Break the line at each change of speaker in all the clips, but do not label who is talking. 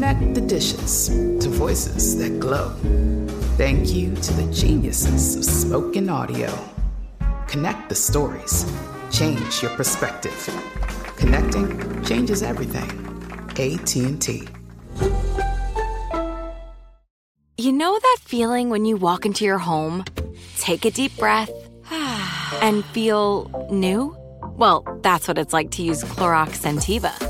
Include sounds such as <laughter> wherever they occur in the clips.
Connect the dishes to voices that glow. Thank you to the geniuses of spoken audio. Connect the stories. Change your perspective. Connecting changes everything. AT&T.
You know that feeling when you walk into your home, take a deep breath, <sighs> and feel new? Well, that's what it's like to use Clorox Scentiva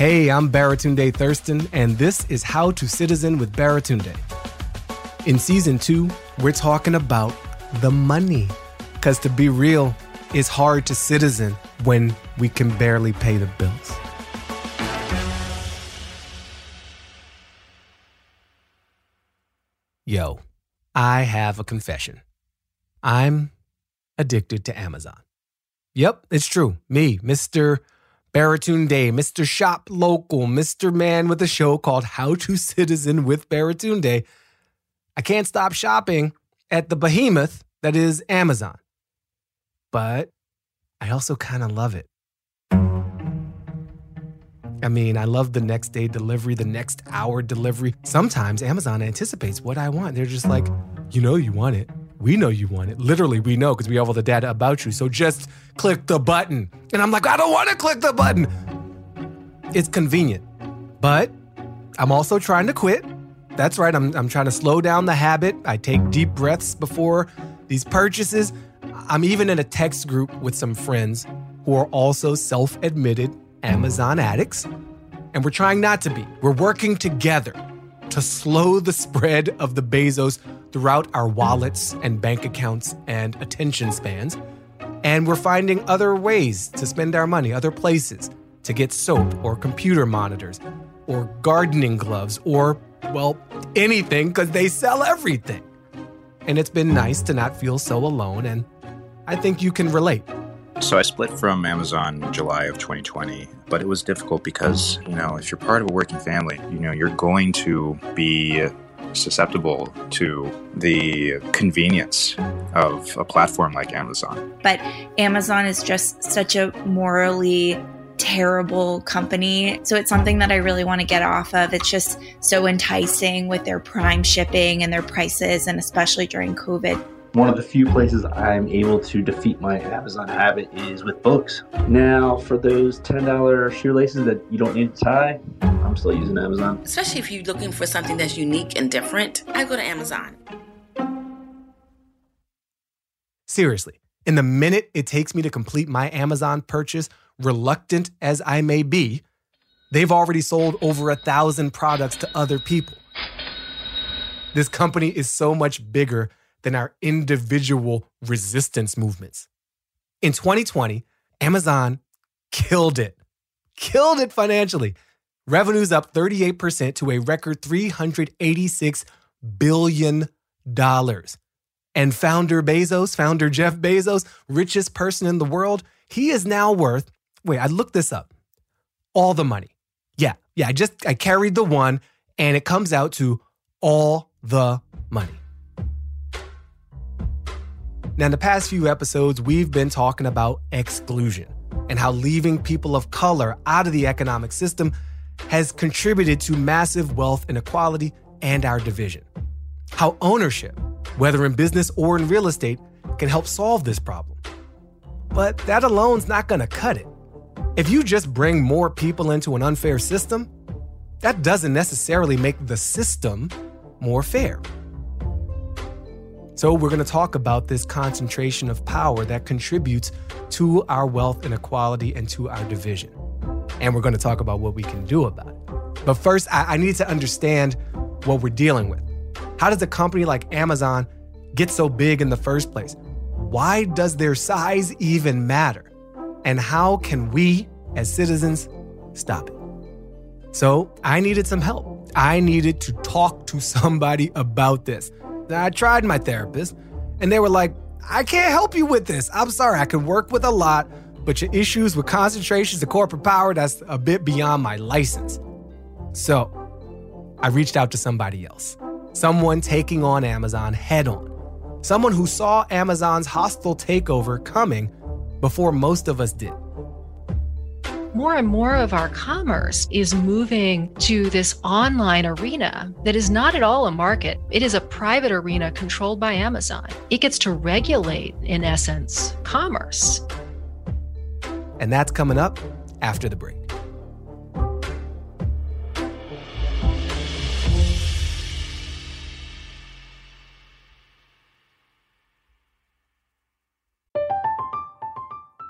Hey, I'm Baratunde Thurston, and this is How to Citizen with Baratunde. In season two, we're talking about the money. Because to be real, it's hard to citizen when we can barely pay the bills. Yo, I have a confession. I'm addicted to Amazon. Yep, it's true. Me, Mr. Baratunde, Day Mr. Shop Local, Mr. Man with a show called How to Citizen with Baratunde. Day I can't stop shopping at the behemoth that is Amazon. But I also kind of love it. I mean, I love the next day delivery, the next hour delivery. Sometimes Amazon anticipates what I want. They're just like, you know, you want it. We know you want it. Literally, we know because we have all the data about you. So just click the button. And I'm like, I don't want to click the button. It's convenient. But I'm also trying to quit. That's right, I'm, I'm trying to slow down the habit. I take deep breaths before these purchases. I'm even in a text group with some friends who are also self admitted Amazon addicts. And we're trying not to be. We're working together to slow the spread of the Bezos throughout our wallets and bank accounts and attention spans. And we're finding other ways to spend our money, other places to get soap or computer monitors or gardening gloves or, well, anything because they sell everything. And it's been nice to not feel so alone, and I think you can relate.
So I split from Amazon July of 2020, but it was difficult because, you know, if you're part of a working family, you know, you're going to be susceptible to the convenience of a platform like Amazon.
But Amazon is just such a morally terrible company. So it's something that I really want to get off of. It's just so enticing with their prime shipping and their prices, and especially during COVID.
One of the few places I'm able to defeat my Amazon habit is with books. Now, for those $10 shoelaces that you don't need to tie, I'm still using Amazon.
Especially if you're looking for something that's unique and different, I go to Amazon.
Seriously, in the minute it takes me to complete my Amazon purchase, reluctant as I may be, they've already sold over a thousand products to other people. This company is so much bigger than our individual resistance movements. In 2020, Amazon killed it, killed it financially. Revenues up 38% to a record $386 billion. And founder Bezos, founder Jeff Bezos, richest person in the world, he is now worth, wait, I looked this up. All the money. Yeah, yeah, I just I carried the one and it comes out to all the money. Now, in the past few episodes, we've been talking about exclusion and how leaving people of color out of the economic system has contributed to massive wealth inequality and our division. How ownership, whether in business or in real estate, can help solve this problem. But that alone's not going to cut it. If you just bring more people into an unfair system, that doesn't necessarily make the system more fair. So, we're going to talk about this concentration of power that contributes to our wealth inequality and to our division. And we're going to talk about what we can do about it. But first, I, I need to understand what we're dealing with. How does a company like Amazon get so big in the first place? Why does their size even matter? And how can we, as citizens, stop it? So, I needed some help. I needed to talk to somebody <laughs> about this. I tried my therapist, and they were like, I can't help you with this. I'm sorry, I can work with a lot, but your issues with concentrations of corporate power, that's a bit beyond my license. So I reached out to somebody else, someone taking on Amazon head on, someone who saw Amazon's hostile takeover coming before most of us did
more and more of our commerce is moving to this online arena that is not at all a market. It is a private arena controlled by Amazon. It gets to regulate, in essence, commerce.
And that's coming up after the break.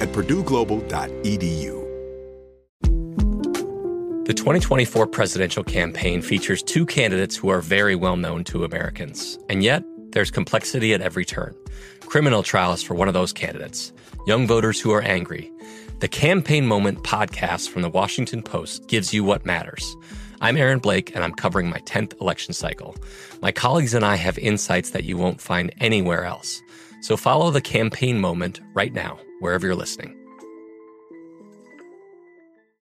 at purdueglobal.edu.
The 2024 presidential campaign features two candidates who are very well known to Americans. And yet, there's complexity at every turn. Criminal trials for one of those candidates, young voters who are angry. The Campaign Moment podcast from the Washington Post gives you what matters. I'm Aaron Blake, and I'm covering my 10th election cycle. My colleagues and I have insights that you won't find anywhere else. So follow the Campaign Moment right now, wherever you're listening.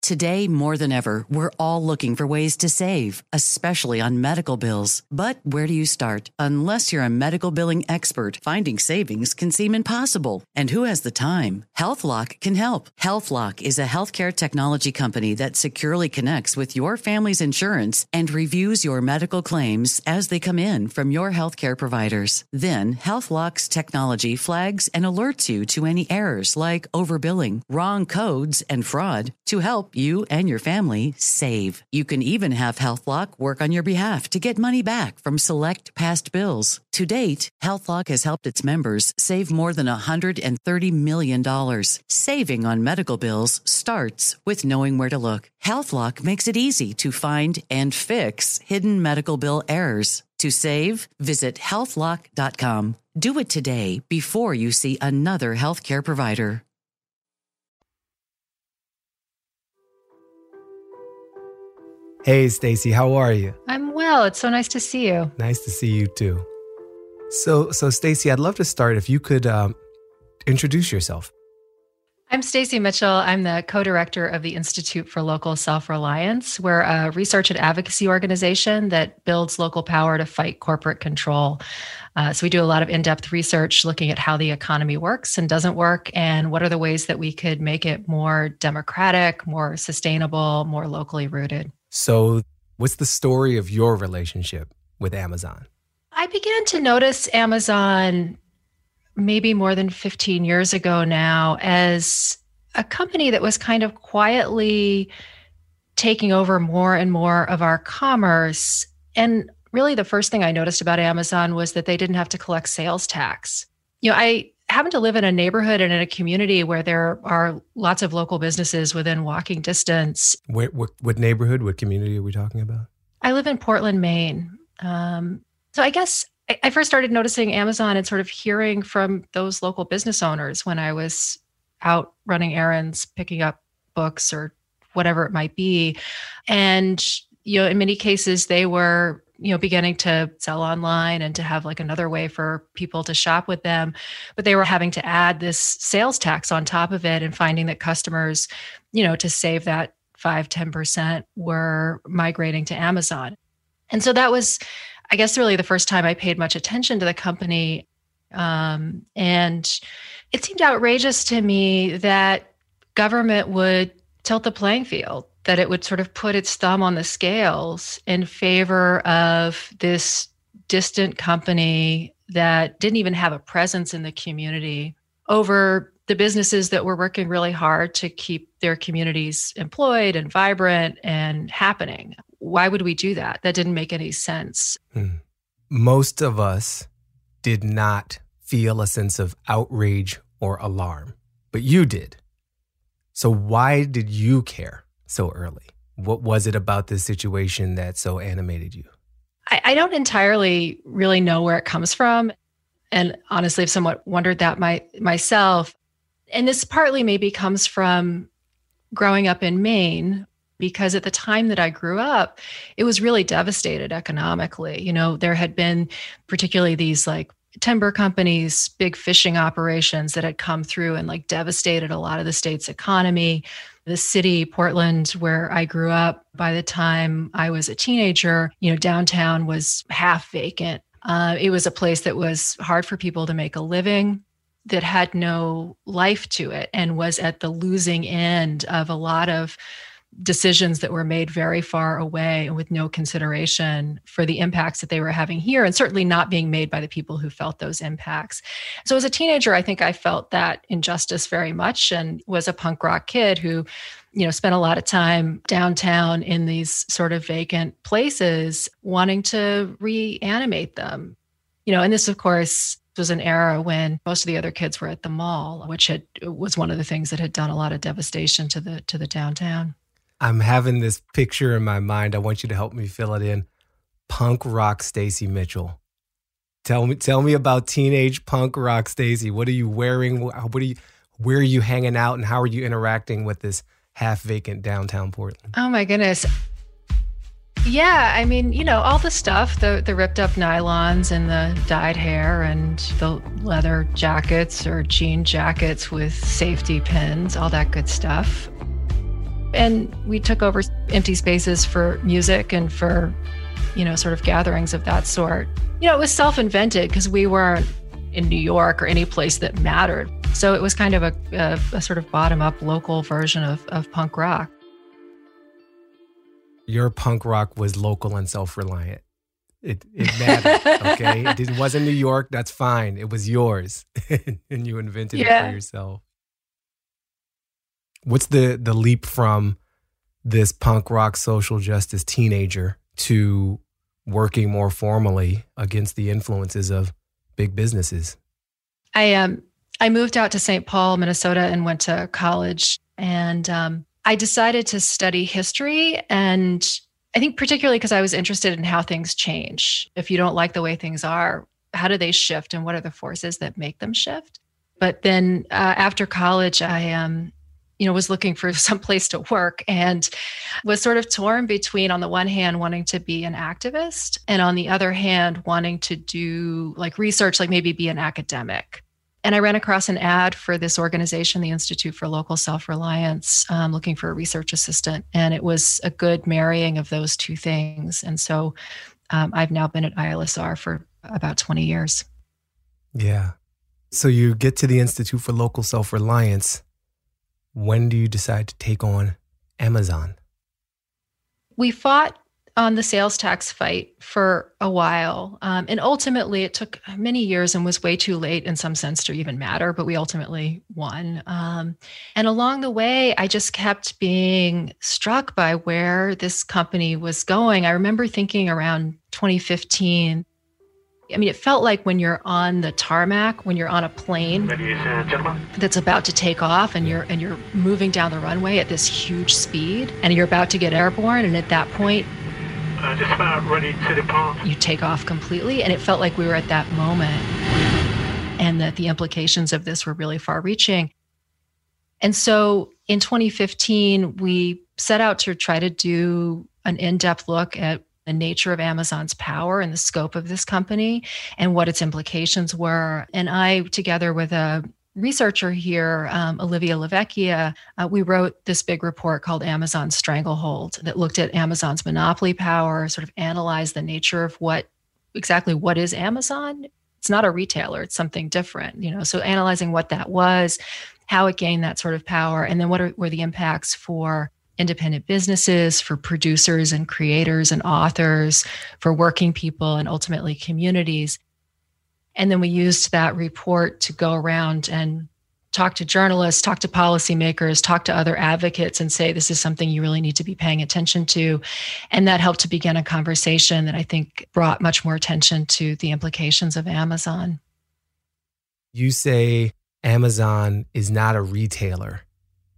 Today, more than ever, we're all looking for ways to save, especially on medical bills. But where do you start? Unless you're a medical billing expert, finding savings can seem impossible. And who has the time? HealthLock can help. HealthLock is a healthcare technology company that securely connects with your family's insurance and reviews your medical claims as they come in from your healthcare providers. Then, HealthLock's technology flags and alerts you to any errors like overbilling, wrong codes, and fraud to help you and your family save. You can even have HealthLock work on your behalf to get money back from select past bills. To date, HealthLock has helped its members save more than $130 million. Saving on medical bills starts with knowing where to look. HealthLock makes it easy to find and fix hidden medical bill errors. To save, visit healthlock.com. Do it today before you see another healthcare provider.
Hey, Stacy, how are you?
I'm well. It's so nice to see you.
Nice to see you too. So, so Stacy, I'd love to start if you could um, introduce yourself.
I'm Stacy Mitchell. I'm the co-director of the Institute for Local Self-Reliance. We're a research and advocacy organization that builds local power to fight corporate control. Uh, so we do a lot of in-depth research looking at how the economy works and doesn't work, and what are the ways that we could make it more democratic, more sustainable, more locally rooted.
So, what's the story of your relationship with Amazon?
I began to notice Amazon maybe more than 15 years ago now as a company that was kind of quietly taking over more and more of our commerce. And really, the first thing I noticed about Amazon was that they didn't have to collect sales tax. You know, I happen to live in a neighborhood and in a community where there are lots of local businesses within walking distance.
Where, what, what neighborhood, what community are we talking about?
I live in Portland, Maine. Um, so I guess I first started noticing Amazon and sort of hearing from those local business owners when I was out running errands, picking up books or whatever it might be. And, you know, in many cases, they were, you know, beginning to sell online and to have like another way for people to shop with them. But they were having to add this sales tax on top of it and finding that customers, you know, to save that five, 10% were migrating to Amazon. And so that was I guess really the first time I paid much attention to the company. Um, and it seemed outrageous to me that government would tilt the playing field, that it would sort of put its thumb on the scales in favor of this distant company that didn't even have a presence in the community over the businesses that were working really hard to keep their communities employed and vibrant and happening why would we do that? That didn't make any sense. Hmm.
Most of us did not feel a sense of outrage or alarm, but you did. So, why did you care so early? What was it about this situation that so animated you?
I, I don't entirely really know where it comes from. And honestly, I've somewhat wondered that my, myself. And this partly maybe comes from growing up in Maine, because at the time that I grew up, it was really devastated economically. You know, there had been particularly these like timber companies, big fishing operations that had come through and like devastated a lot of the state's economy. The city, Portland, where I grew up, by the time I was a teenager, you know, downtown was half vacant. Uh, it was a place that was hard for people to make a living that had no life to it and was at the losing end of a lot of decisions that were made very far away and with no consideration for the impacts that they were having here and certainly not being made by the people who felt those impacts. So as a teenager, I think I felt that injustice very much and was a punk rock kid who you know spent a lot of time downtown in these sort of vacant places wanting to reanimate them. You know, and this of course was an era when most of the other kids were at the mall, which had was one of the things that had done a lot of devastation to the to the downtown.
I'm having this picture in my mind. I want you to help me fill it in. Punk rock Stacy Mitchell. Tell me, tell me about teenage punk rock Stacy. What are you wearing? What are you? Where are you hanging out, and how are you interacting with this half vacant downtown Portland?
Oh my goodness. Yeah, I mean, you know, all the stuff, the the ripped up nylons and the dyed hair and the leather jackets or jean jackets with safety pins, all that good stuff. And we took over empty spaces for music and for, you know, sort of gatherings of that sort. You know, it was self invented because we weren't in New York or any place that mattered. So it was kind of a, a, a sort of bottom up local version of, of punk rock.
Your punk rock was local and self reliant. It, it mattered, <laughs> okay? it wasn't New York, that's fine. It was yours. <laughs> and you invented yeah. it for yourself. What's the the leap from this punk rock social justice teenager to working more formally against the influences of big businesses?
I um I moved out to St. Paul, Minnesota, and went to college. And um, I decided to study history, and I think particularly because I was interested in how things change. If you don't like the way things are, how do they shift, and what are the forces that make them shift? But then uh, after college, I um, you know was looking for <laughs> some place to work and was sort of torn between on the one hand wanting to be an activist and on the other hand wanting to do like research like maybe be an academic and I ran across an ad for this organization, the Institute for Local Self Reliance, um, looking for a research assistant. And it was a good marrying of those two things. And so um, I've now been at ILSR for about 20 years.
Yeah. So you get to the Institute for Local Self Reliance when do you decide to take on Amazon?
We fought on the sales tax fight for a while. Um, and ultimately, it took many years and was way too late in some sense to even matter, but we ultimately won. Um, and along the way, I just kept being struck by where this company was going. I remember thinking around 2015 I mean, it felt like when you're on the tarmac, when you're on a plane that's about to take off and you're and you're moving down the runway at this huge speed and you're about to get airborne and at that point
uh, just about ready to depart.
You take off completely and it felt like we were at that moment and that the implications of this were really far reaching. And so in 2015, we set out to try to do an in-depth look at the nature of Amazon's power and the scope of this company and what its implications were. And I, together with a researcher here, um, Olivia LaVecchia, uh, we wrote this big report called Amazon Stranglehold that looked at Amazon's monopoly power, sort of analyzed the nature of what exactly what is Amazon. It's not a retailer, it's something different, you know. So analyzing what that was, how it gained that sort of power, and then what are, were the impacts for independent businesses, for producers and creators and authors, for working people, and ultimately communities. And then we used that report to go around and talk to journalists, talk to policymakers, talk to other advocates, and say, this is something you really need to be paying attention to. And that helped to begin a conversation that I think brought much more attention to the implications of Amazon.
You say Amazon is not a retailer,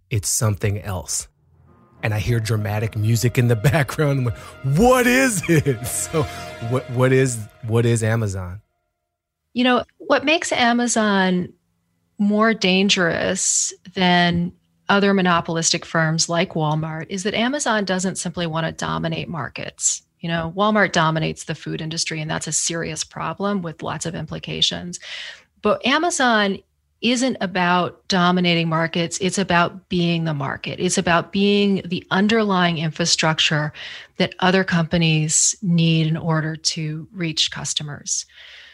it's something else and I hear dramatic music in the <laughs> background. I'm like, what is it? <laughs> So what what is what is Amazon?
You know, what makes Amazon more dangerous than other monopolistic firms like Walmart is that Amazon doesn't simply want to dominate markets. You know, Walmart dominates the food industry, and that's a serious problem with lots of implications. But Amazon isn't about dominating markets. It's about being the market. It's about being the underlying infrastructure that other companies need in order to reach customers.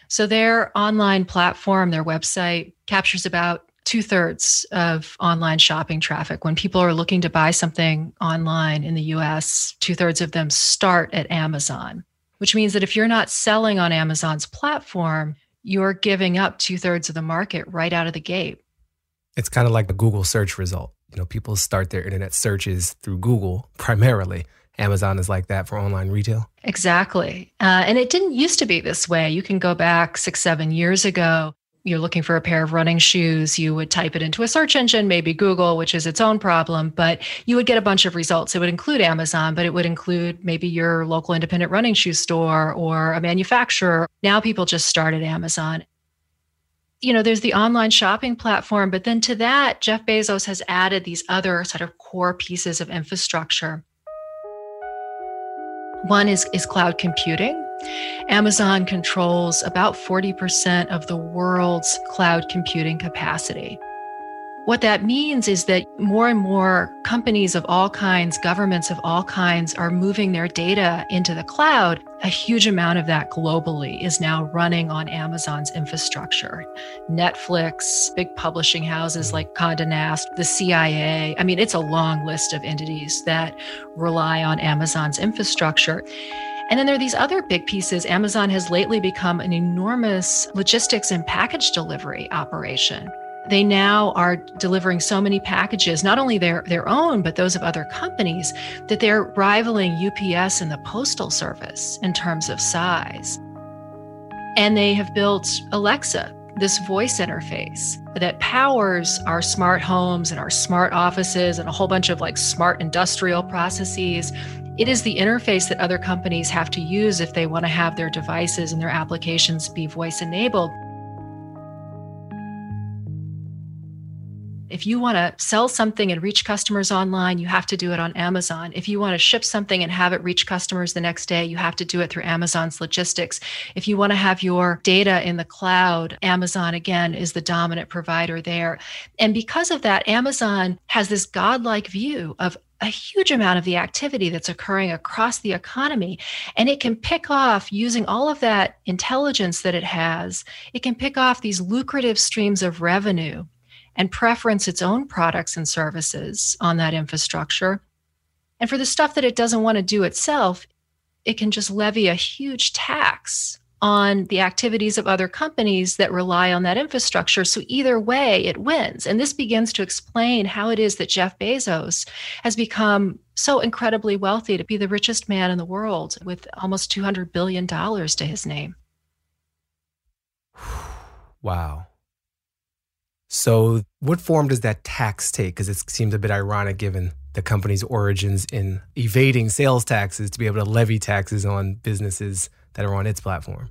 So their online platform, their website captures about two thirds of online shopping traffic. When people are looking to buy something online in the US, two thirds of them start at Amazon, which means that if you're not selling on Amazon's platform, you're giving up two thirds of the market right out of the gate.
It's kind of like the Google search result. You know, people start their internet searches through Google primarily. Amazon is like that for online retail.
Exactly. Uh, and it didn't used to be this way. You can go back six, seven years ago. You're looking for a pair of running shoes, you would type it into a search engine, maybe Google, which is its own problem, but you would get a bunch of results. It would include Amazon, but it would include maybe your local independent running shoe store or a manufacturer. Now people just start at Amazon. You know, there's the online shopping platform, but then to that, Jeff Bezos has added these other sort of core pieces of infrastructure. One is, is cloud computing. Amazon controls about 40% of the world's cloud computing capacity. What that means is that more and more companies of all kinds, governments of all kinds, are moving their data into the cloud. A huge amount of that globally is now running on Amazon's infrastructure. Netflix, big publishing houses like Condé Nast, the CIA. I mean, it's a long list of entities that rely on Amazon's infrastructure. And then there are these other big pieces. Amazon has lately become an enormous logistics and package delivery operation. They now are delivering so many packages, not only their, their own, but those of other companies, that they're rivaling UPS and the Postal Service in terms of size. And they have built Alexa, this voice interface that powers our smart homes and our smart offices and a whole bunch of like smart industrial processes it is the interface that other companies have to use if they want to have their devices and their applications be voice enabled. If you want to sell something and reach customers online, you have to do it on Amazon. If you want to ship something and have it reach customers the next day, you have to do it through Amazon's logistics. If you want to have your data in the cloud, Amazon again is the dominant provider there. And because of that, Amazon has this godlike view of a huge amount of the activity that's occurring across the economy. And it can pick off, using all of that intelligence that it has, it can pick off these lucrative streams of revenue and preference its own products and services on that infrastructure. And for the stuff that it doesn't want to do itself, it can just levy a huge tax on the activities of other companies that rely on that infrastructure. So either way, it wins. And this begins to explain how it is that Jeff Bezos has become so incredibly wealthy to be the richest man in the world with almost $200 billion to his name.
Wow. So, what form does that tax take? Because it seems a bit ironic given the company's origins in evading sales taxes to be able to levy taxes on businesses that are on its platform.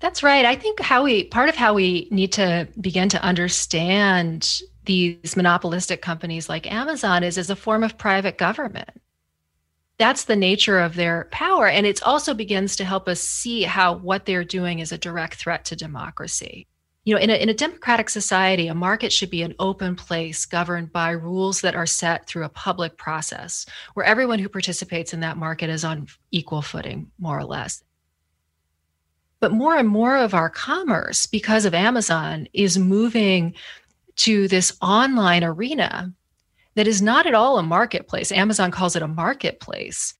That's right. I think how we part of how we need to begin to understand these monopolistic companies like Amazon is as a form of private government. That's the nature of their power. And it also begins to help us see how what they're doing is a direct threat to democracy. You know, in a, in a democratic society, a market should be an open place governed by rules that are set through a public process where everyone who participates in that market is on equal footing, more or less. But more and more of our commerce, because of Amazon, is moving to this online arena that is not at all a marketplace. Amazon calls it a marketplace.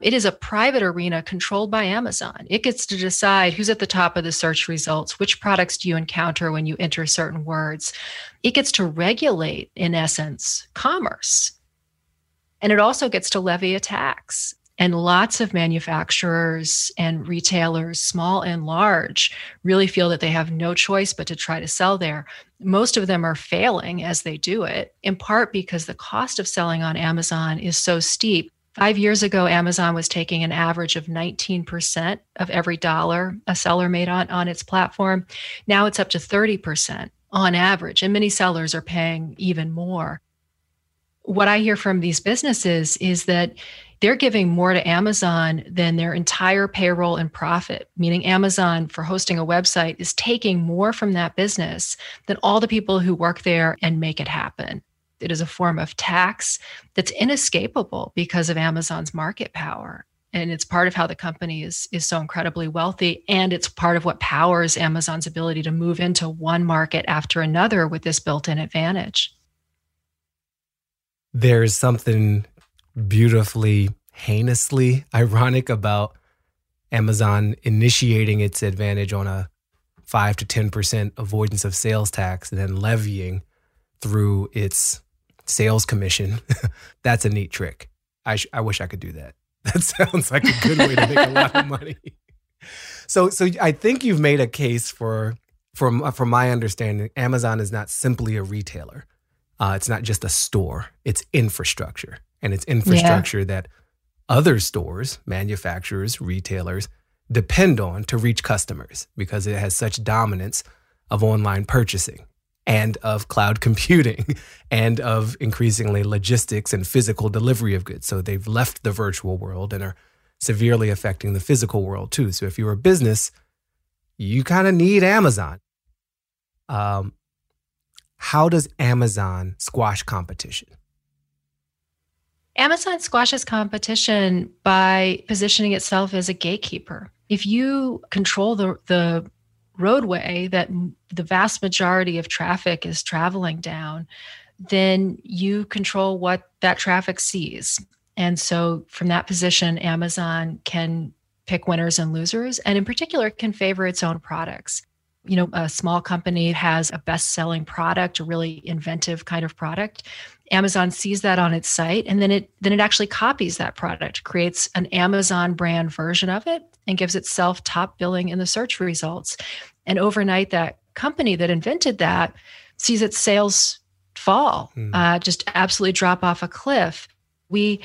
It is a private arena controlled by Amazon. It gets to decide who's at the top of the search results, which products do you encounter when you enter certain words. It gets to regulate, in essence, commerce. And it also gets to levy a tax. And lots of manufacturers and retailers, small and large, really feel that they have no choice but to try to sell there. Most of them are failing as they do it, in part because the cost of selling on Amazon is so steep. Five years ago, Amazon was taking an average of 19% of every dollar a seller made on, on its platform. Now it's up to 30% on average, and many sellers are paying even more. What I hear from these businesses is that they're giving more to Amazon than their entire payroll and profit, meaning Amazon for hosting a website is taking more from that business than all the people who work there and make it happen. It is a form of tax that's inescapable because of Amazon's market power. And it's part of how the company is, is so incredibly wealthy. And it's part of what powers Amazon's ability to move into one market after another with this built in advantage.
There's something beautifully, heinously ironic about Amazon initiating its advantage on a 5 to 10% avoidance of sales tax and then levying through its sales commission. <laughs> That's a neat trick. I, sh- I wish I could do that. <laughs> That sounds like a good way to make a lot of money. <laughs> So, so I think you've made a case for from uh, from my understanding, Amazon is not simply a retailer. Uh, it's not just a store. It's infrastructure, and it's infrastructure yeah. that other stores, manufacturers, retailers depend on to reach customers because it has such dominance of online purchasing and of cloud computing <laughs> and of increasingly logistics and physical delivery of goods. So they've left the virtual world and are severely affecting the physical world too. So if you're a business, you kind of need Amazon. Um, how does Amazon squash competition?
Amazon squashes competition by positioning itself as a gatekeeper. If you control the, the roadway that the vast majority of traffic is traveling down, then you control what that traffic sees. And so, from that position, Amazon can pick winners and losers, and in particular, can favor its own products. You know, a small company has a best selling product, a really inventive kind of product. Amazon sees that on its site and then it then it actually copies that product, creates an Amazon brand version of it and gives itself top billing in the search results. And overnight, that company that invented that sees its sales fall, mm. uh, just absolutely drop off a cliff. We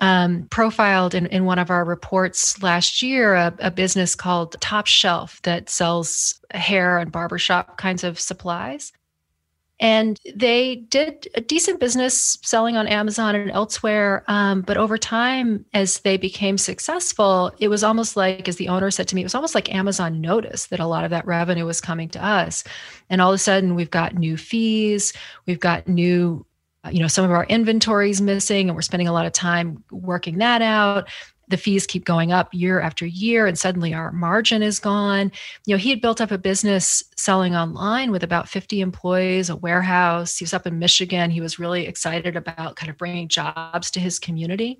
um, profiled in, in one of our reports last year a, a business called Top Shelf that sells hair and barbershop kinds of supplies. And they did a decent business selling on Amazon and elsewhere. Um, but over time, as they became successful, it was almost like, as the owner said to me, it was almost like Amazon noticed that a lot of that revenue was coming to us. And all of a sudden, we've got new fees, we've got new you know some of our inventories missing and we're spending a lot of time working that out the fees keep going up year after year and suddenly our margin is gone. You know he had built up a business selling online with about 50 employees a warehouse. He was up in michigan. He was really excited about kind of bringing jobs to his community.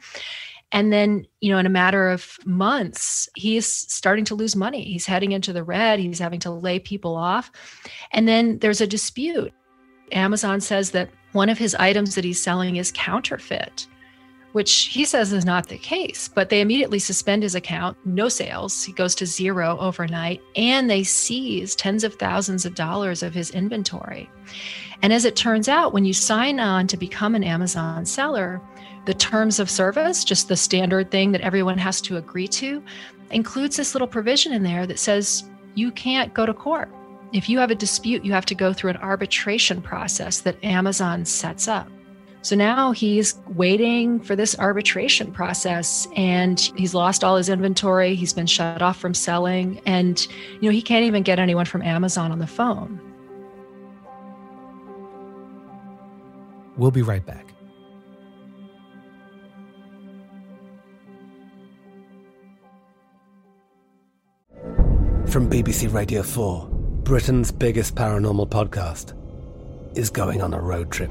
And then you know in a matter of months he's starting to lose money. He's heading into the red. He's having to lay people off. And then there's a dispute. Amazon says that one of his items that he's selling is counterfeit which he says is not the case. But they immediately suspend his account, no sales. He goes to zero overnight, and they seize tens of thousands of dollars of his inventory. And as it turns out, when you sign on to become an Amazon seller, the terms of service, just the standard thing that everyone has to agree to, includes this little provision in there that says you can't go to court. If you have a dispute, you have to go through an arbitration process that Amazon sets up. So now he's waiting for this arbitration process and he's lost all his inventory. He's been shut off from selling. And, you know, he can't even get anyone from Amazon on the phone.
We'll be right back.
From BBC Radio 4, Britain's biggest paranormal podcast is going on a road trip.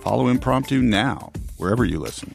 Follow Impromptu now, wherever you listen.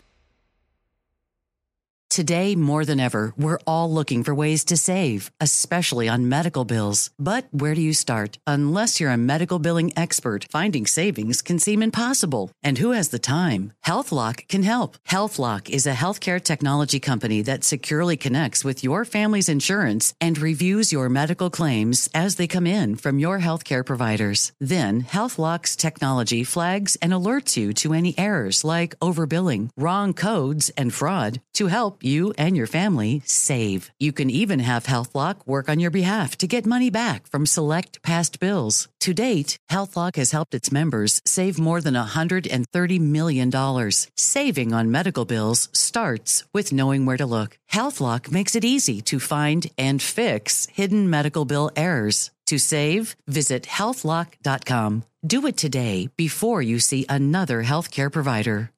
Today, more than ever, we're all looking for ways to save, especially on medical bills. But where do you start? Unless you're a medical billing expert, finding savings can seem impossible. And who has the time? HealthLock can help. HealthLock is a healthcare technology company that securely connects with your family's insurance and reviews your medical claims as they come in from your healthcare providers. Then, HealthLock's technology flags and alerts you to any errors like overbilling, wrong codes, and fraud to help you and your family save. You can even have HealthLock work on your behalf to get money back from select past bills. To date, HealthLock has helped its members save more than $130 million. Saving on medical bills starts with knowing where to look. HealthLock makes it easy to find and fix hidden medical bill errors. To save, visit healthlock.com. Do it today before you see another healthcare provider.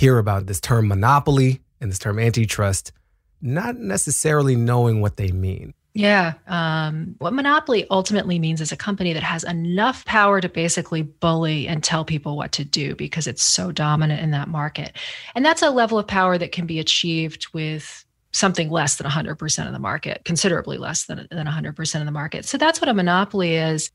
Hear about this term monopoly and this term antitrust, not necessarily knowing what they mean.
Yeah. Um, what monopoly ultimately means is a company that has enough power to basically bully and tell people what to do because it's so dominant in that market. And that's a level of power that can be achieved with something less than 100% of the market, considerably less than, than 100% of the market. So that's what a monopoly is.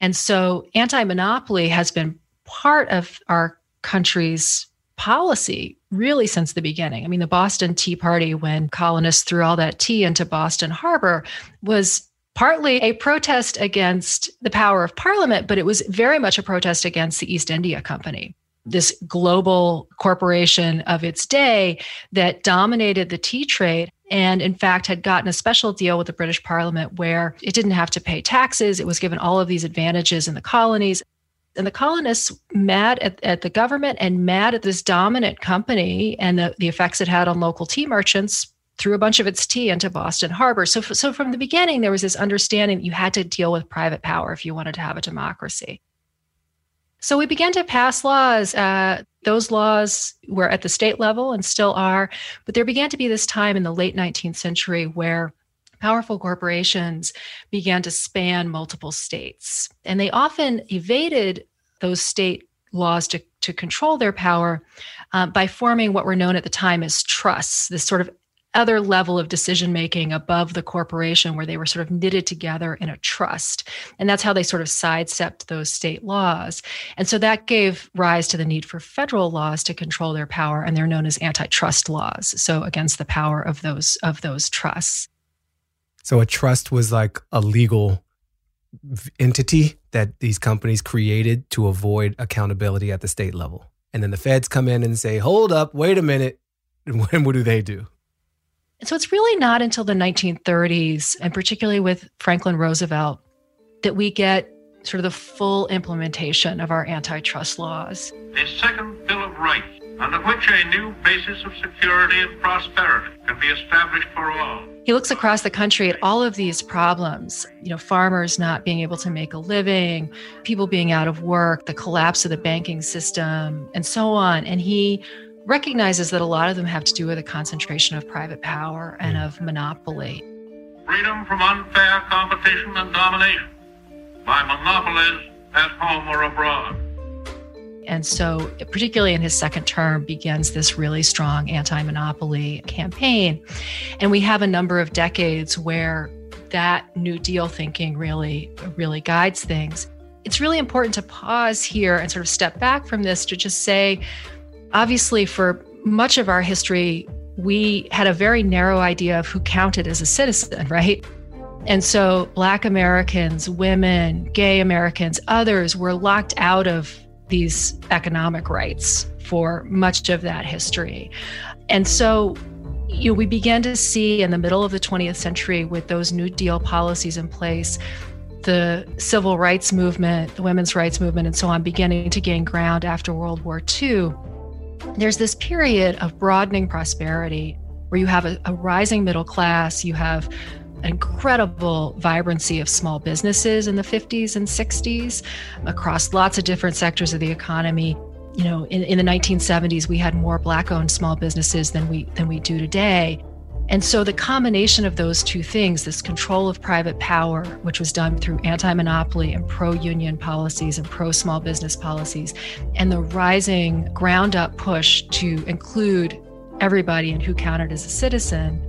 And so anti monopoly has been part of our country's policy really since the beginning. I mean, the Boston Tea Party, when colonists threw all that tea into Boston Harbor, was partly a protest against the power of Parliament, but it was very much a protest against the East India Company. This global corporation of its day that dominated the tea trade and in fact had gotten a special deal with the British Parliament where it didn't have to pay taxes. It was given all of these advantages in the colonies and the colonists mad at, at the government and mad at this dominant company and the, the effects it had on local tea merchants threw a bunch of its tea into Boston Harbor. So, so from the beginning, there was this understanding that you had to deal with private power if you wanted to have a democracy. So we began to pass laws. Uh, those laws were at the state level and still are, but there began to be this time in the late 19th century where powerful corporations began to span multiple states. And they often evaded those state laws to, to control their power uh, by forming what were known at the time as trusts, this sort of other level of decision making above the corporation where they were sort of knitted together in a trust. And that's how they sort of sidestepped those state laws. And so that gave rise to the need for federal laws to control their power and they're known as antitrust laws. So against the power of those of those trusts.
So a trust was like a legal entity that these companies created to avoid accountability at the state level. And then the feds come in and say, hold up, wait a minute. <laughs> And what do they do?
So it's really not until the 1930s, and particularly with Franklin Roosevelt, that we get sort of the full implementation of our antitrust laws.
The second Bill of Rights, under which a new basis of security and prosperity can be established for all.
He looks across the country at all of these problems, you know, farmers not being able to make a living, people being out of work, the collapse of the banking system, and so on. And he recognizes that a lot of them have to do with a concentration of private power and of monopoly.
Freedom from unfair competition and domination by monopolies at home or abroad.
And so, particularly in his second term, begins this really strong anti monopoly campaign. And we have a number of decades where that New Deal thinking really, really guides things. it's really important to pause here and sort of step back from this to just say, obviously, for much of our history, we had a very narrow idea of who counted as a citizen, right? And so, Black Americans, women, gay Americans, others were locked out of these economic rights for much of that history. And so, you know, we began to see in the middle of the 20th century with those New Deal policies in place, the civil rights movement, the women's rights movement, and so on beginning to gain ground after World War II. There's this period of broadening prosperity where you have a, a rising middle class, you have incredible vibrancy of small businesses in the 50s and 60s across lots of different sectors of the economy. You know, in, in the 1970s, we had more black-owned small businesses than we than we do today. And so the combination of those two things, this control of private power, which was done through anti-monopoly and pro-union policies and pro-small business policies, and the rising ground up push to include everybody and who counted as a citizen,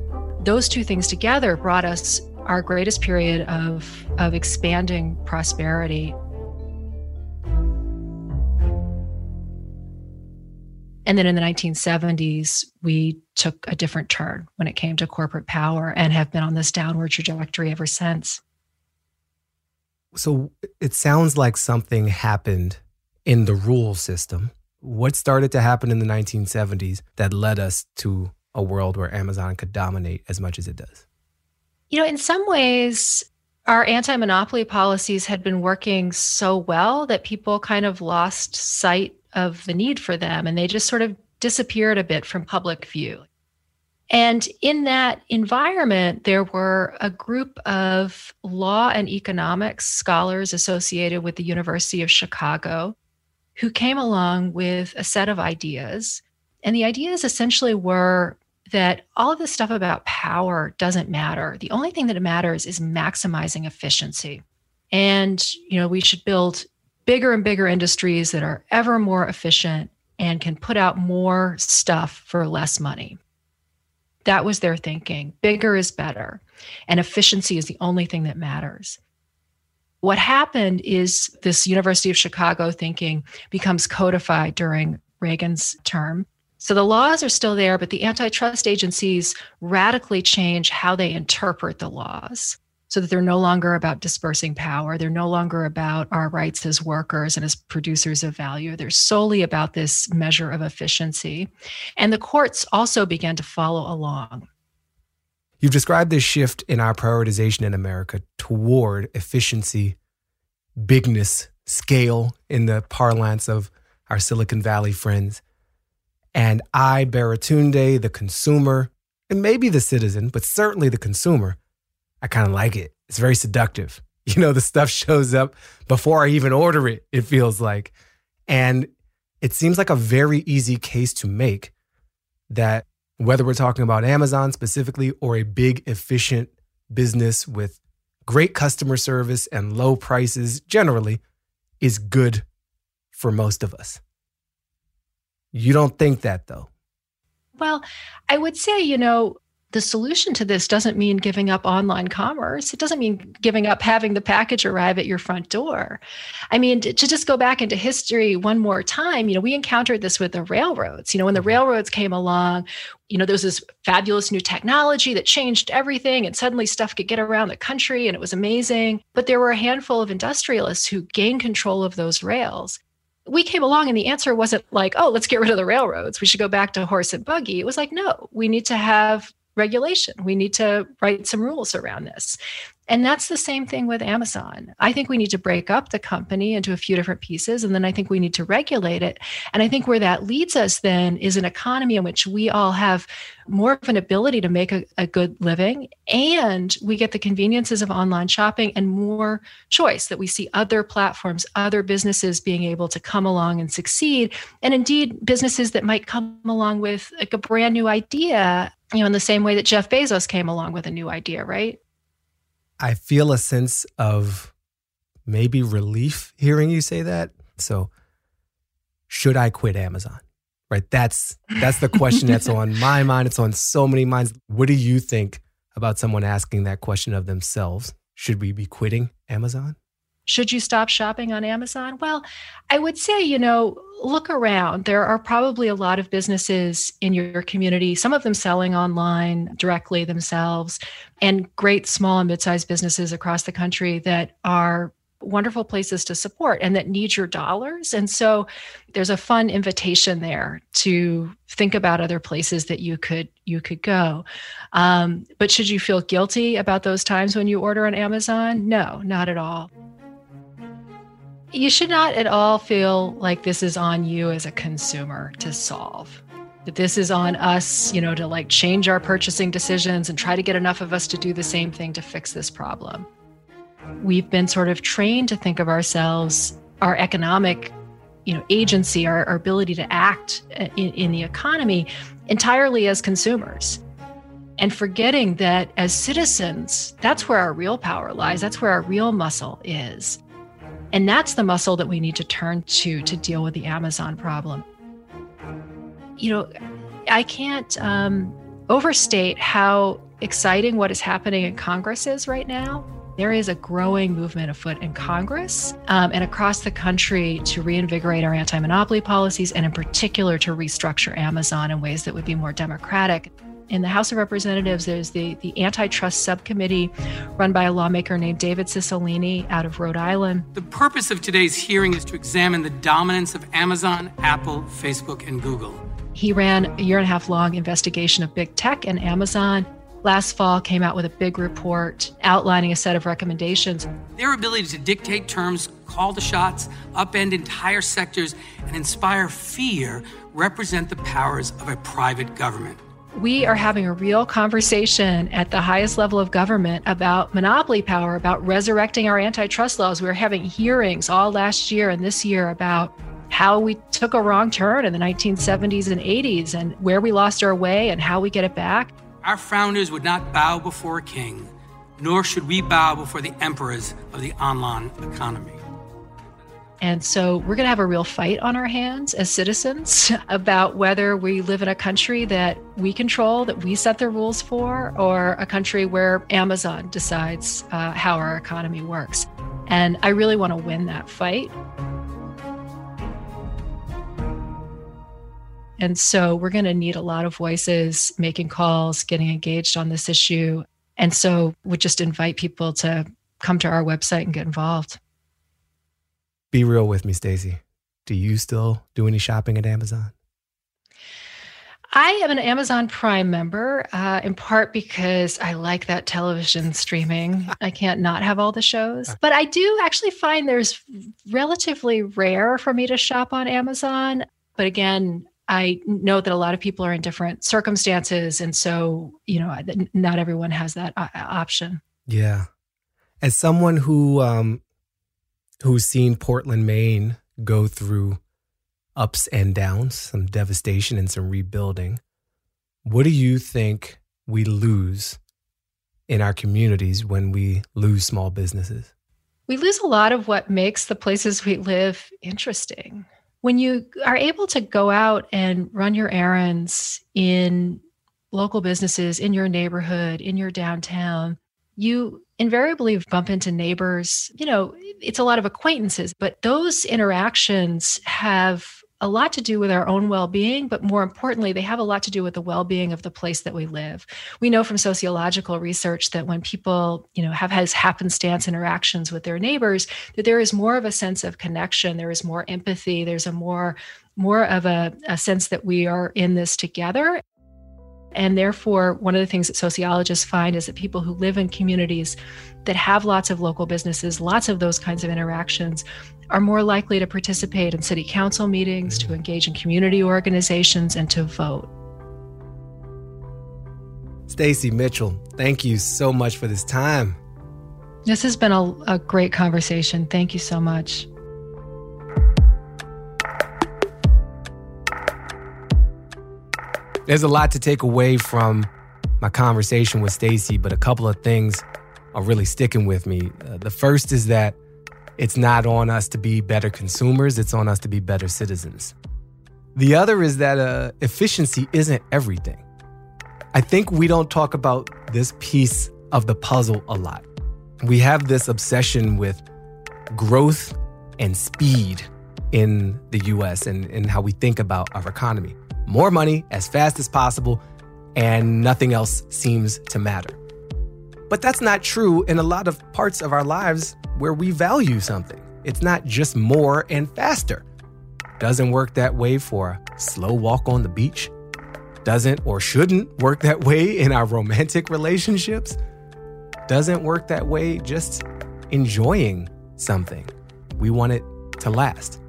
those two things together brought us our greatest period of, of expanding prosperity. And then in the 1970s, we took a different turn when it came to corporate power and have been on this downward trajectory ever since.
So it sounds like something happened in the rule system. What started to happen in the 1970s that led us to a world where Amazon could dominate as much as it does?
You know, in some ways, our anti monopoly policies had been working so well that people kind of lost sight of the need for them and they just sort of disappeared a bit from public view. And in that environment, there were a group of law and economics scholars associated with the University of Chicago who came along with a set of ideas. And the ideas essentially were that all of this stuff about power doesn't matter. The only thing that matters is maximizing efficiency. And, you know, we should build bigger and bigger industries that are ever more efficient and can put out more stuff for less money. That was their thinking. Bigger is better, and efficiency is the only thing that matters. What happened is this University of Chicago thinking becomes codified during Reagan's term. So the laws are still there, but the antitrust agencies radically change how they interpret the laws so that they're no longer about dispersing power. They're no longer about our rights as workers and as producers of value. They're solely about this measure of efficiency. And the courts also began to follow along.
You've described this shift in our prioritization in America toward efficiency, bigness, scale in the parlance of our Silicon Valley friends. And I, Baratunde, the consumer, and maybe the citizen, but certainly the consumer, I kind of like it. It's very seductive. <laughs> You know, the stuff shows up before I even order it, it feels like. And it seems like a very easy case to make that whether we're talking about Amazon specifically or a big, efficient business with great customer service and low prices generally is good for most of us. You don't think that though?
Well, I would say, you know, the solution to this doesn't mean giving up online commerce. It doesn't mean giving up having the package arrive at your front door. I mean, to, to, just go back into history one more time, you know, we encountered this with the railroads. You know, when the mm-hmm. railroads came along, you know, there was this fabulous new technology that changed everything, and suddenly stuff could get around the country, and it was amazing. But there were a handful of industrialists who gained control of those rails we came along and the answer wasn't like, oh, let's get rid of the railroads. We should go back to horse and buggy. It was like, no, we need to have regulation. We need to write some rules around this. And that's the same thing with Amazon. I think we need to break up the company into a few different pieces, and then I think we need to regulate it. And I think where that leads us then is an economy in which we all have more of an ability to make a, a good living, and we get the conveniences of online shopping and more choice that we see other platforms, other businesses being able to come along and succeed. And indeed, businesses that might come along with like a brand new idea you know, in the same way that Jeff Bezos came along with a new idea, right?
I feel a sense of maybe relief hearing you say that. So, should I quit Amazon? Right? That's that's the question that's on <laughs> my mind. It's on so many minds. What do you think about someone asking that question of themselves? Should we be quitting Amazon?
Should you stop shopping on Amazon? Well, I would say, you know, look around. There are probably a lot of businesses in your community, some of them selling online directly themselves, and great small and mid sized businesses across the country that are wonderful places to support and that need your dollars. And so there's a fun invitation there to think about other places that you could you could go. Um, but should you feel guilty about those times when you order on Amazon? No, not at all. You should not at all feel like this is on you as a consumer to solve. That this is on us, you know, to like change our purchasing decisions and try to get enough of us to do the same thing to fix this problem. We've been sort of trained to think of ourselves, our economic, you know, agency, our, our ability to act uh, in, in the economy entirely as consumers and forgetting that as citizens, that's where our real power lies. That's where our real muscle is. And that's the muscle that we need to turn to to deal with the Amazon problem. You know, I can't um, overstate how exciting what is happening in Congress is right now. There is a growing movement afoot in Congress um, and across the country to reinvigorate our anti monopoly policies and, in particular, to restructure Amazon in ways that would be more democratic in the House of Representatives, there's the, the antitrust subcommittee run by a lawmaker named David Cicilline out of Rhode Island.
The purpose of today's hearing is to examine the dominance of Amazon, Apple, Facebook, and Google.
He ran a year and a half long investigation of big tech and Amazon. Last fall, came out with a big report outlining a set of recommendations.
Their ability to dictate terms, call the shots, upend entire sectors, and inspire fear represent the powers of a private government
we are having a real conversation at the highest level of government about monopoly power, about resurrecting our antitrust laws. We were having hearings all last year and this year about how we took a wrong turn in the 1970s and 80s and where we lost our way and how we get it back.
Our founders would not bow before a king, nor should we bow before the emperors of the online economy.
And so we're going to have a real fight on our hands as citizens <laughs> about whether we live in a country that we control, that we set the rules for, or a country where Amazon decides uh, how our economy works. And I really want to win that fight. And so we're going to need a lot of voices making calls, getting engaged on this issue. And so we just invite people to come to our website and get involved.
Be real with me, Stacy. Do you still do any shopping at Amazon?
I am an Amazon Prime member, uh, in part because I like that television streaming. <laughs> I can't not have all the shows. But I do actually find there's relatively rare for me to shop on Amazon. But again, I know that a lot of people are in different circumstances. And so, you know, not everyone has that uh, option.
Yeah. As someone who um, who's seen Portland, Maine go through ups and downs, some devastation and some rebuilding. What do you think we lose in our communities when we lose small businesses?
We lose a lot of what makes the places we live interesting. When you are able to go out and run your errands in local businesses, in your neighborhood, in your downtown, you invariably bump into neighbors. You know, it's a lot of acquaintances, but those interactions have a lot to do with our own well-being but more importantly they have a lot to do with the well-being of the place that we live we know from sociological research that when people you know have has happenstance interactions with their neighbors that there is more of a sense of connection there is more empathy there's a more more of a, a sense that we are in this together and therefore, one of the things that sociologists find is that people who live in communities that have lots of local businesses, lots of those kinds of interactions, are more likely to participate in city council meetings, to engage in community organizations, and to vote.
Stacy Mitchell, thank you so much for this time.
This has been a, a great conversation. Thank you so much.
There's a lot to take away from my conversation with Stacy, but a couple of things are really sticking with me. Uh, the first is that it's not on us to be better consumers, it's on us to be better citizens. The other is that uh, efficiency isn't everything. I think we don't talk about this piece of the puzzle a lot. We have this obsession with growth and speed in the US and, and how we think about our economy. More money as fast as possible, and nothing else seems to matter. But that's not true in a lot of parts of our lives where we value something. It's not just more and faster. Doesn't work that way for a slow walk on the beach. Doesn't or shouldn't work that way in our romantic relationships. Doesn't work that way just enjoying something. We want it to last.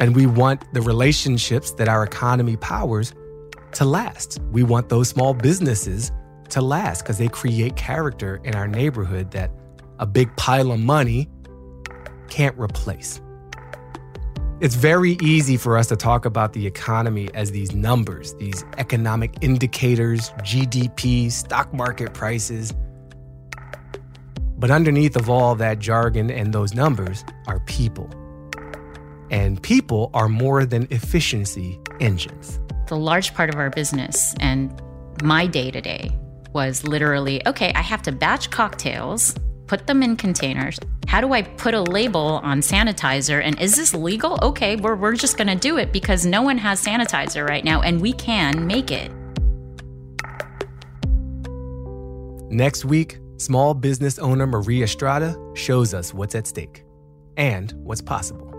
And we want the relationships that our economy powers to last. We want those small businesses to last because they create character in our neighborhood that a big pile of money can't replace. It's very easy for us to talk about the economy as these numbers, these economic indicators, GDP, stock market prices. But underneath of all that jargon and those numbers are people. And people are more than efficiency engines.
The large part of our business and my day to day was literally okay, I have to batch cocktails, put them in containers. How do I put a label on sanitizer? And is this legal? Okay, we're, we're just gonna do it because no one has sanitizer right now and we can make it.
Next week, small business owner Maria Estrada shows us what's at stake and what's possible.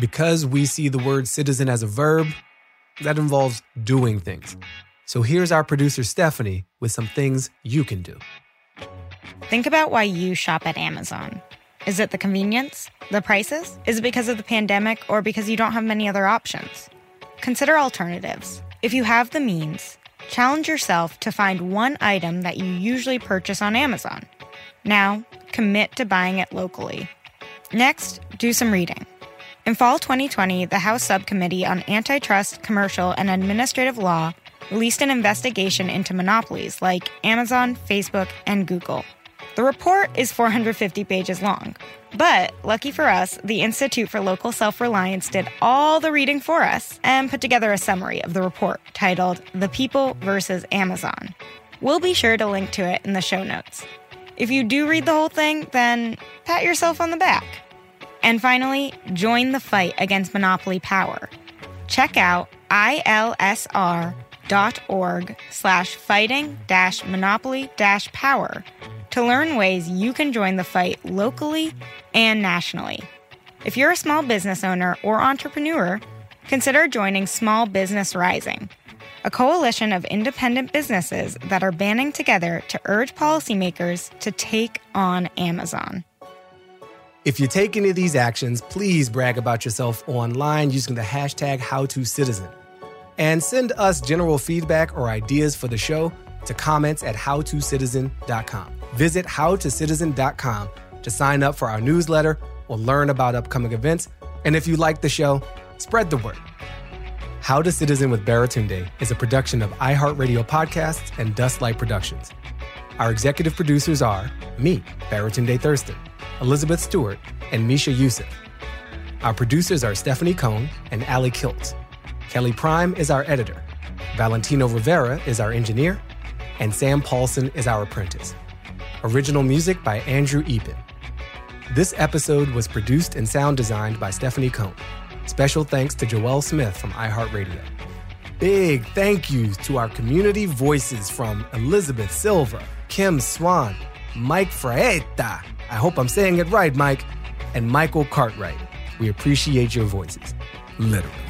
Because we see the word citizen as a verb, that involves doing things. So here's our producer Stephanie with some things you can do.
Think about why you shop at Amazon. Is it the convenience? The prices? Is it because of the pandemic or because you don't have many other options? Consider alternatives. If you have the means, challenge yourself to find one item that you usually purchase on Amazon. Now, commit to buying it locally. Next, do some reading. In fall 2020, the House Subcommittee on Antitrust, Commercial, and Administrative Law released an investigation into monopolies like Amazon, Facebook, and Google. The report is 450 pages long. But, lucky for us, the Institute for Local Self Reliance did all the reading for us and put together a summary of the report titled The People versus Amazon. We'll be sure to link to it in the show notes. If you do read the whole thing, then pat yourself on the back. And finally, join the fight against monopoly power. Check out ilsr.org slash fighting dash monopoly dash power to learn ways you can join the fight locally and nationally. If you're a small business owner or entrepreneur, consider joining Small Business Rising, a coalition of independent businesses that are banding together to urge policymakers to take on Amazon.
If you take any of these actions, please brag about yourself online using the hashtag HowToCitizen. And send us general feedback or ideas for the show to comments at howtocitizen.com. Visit howtocitizen.com to sign up for our newsletter or learn about upcoming events. And if you like the show, spread the word. How to Citizen with Baratunde is a production of iHeartRadio Podcasts and Dustlight Productions. Our executive producers are me, Baratunde Thurston, Elizabeth Stewart, and Misha Yusuf. Our producers are Stephanie Cohn and Ali Kilt. Kelly Prime is our editor. Valentino Rivera is our engineer. And Sam Paulson is our apprentice. Original music by Andrew Eapen. This episode was produced and sound designed by Stephanie Cohn. Special thanks to Joelle Smith from iHeartRadio. Big thank yous to our community voices from Elizabeth Silva, Kim Swan, Mike Fraeta. I hope I'm saying it right, Mike, and Michael Cartwright. We appreciate your voices. Literally.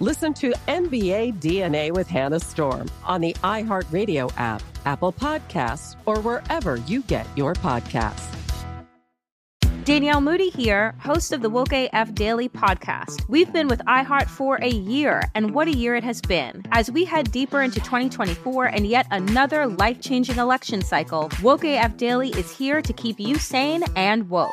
Listen to NBA DNA with Hannah Storm on the iHeartRadio app, Apple Podcasts, or wherever you get your podcasts.
Danielle Moody here, host of the Woke AF Daily podcast. We've been with iHeart for a year, and what a year it has been. As we head deeper into 2024 and yet another life changing election cycle, Woke AF Daily is here to keep you sane and woke.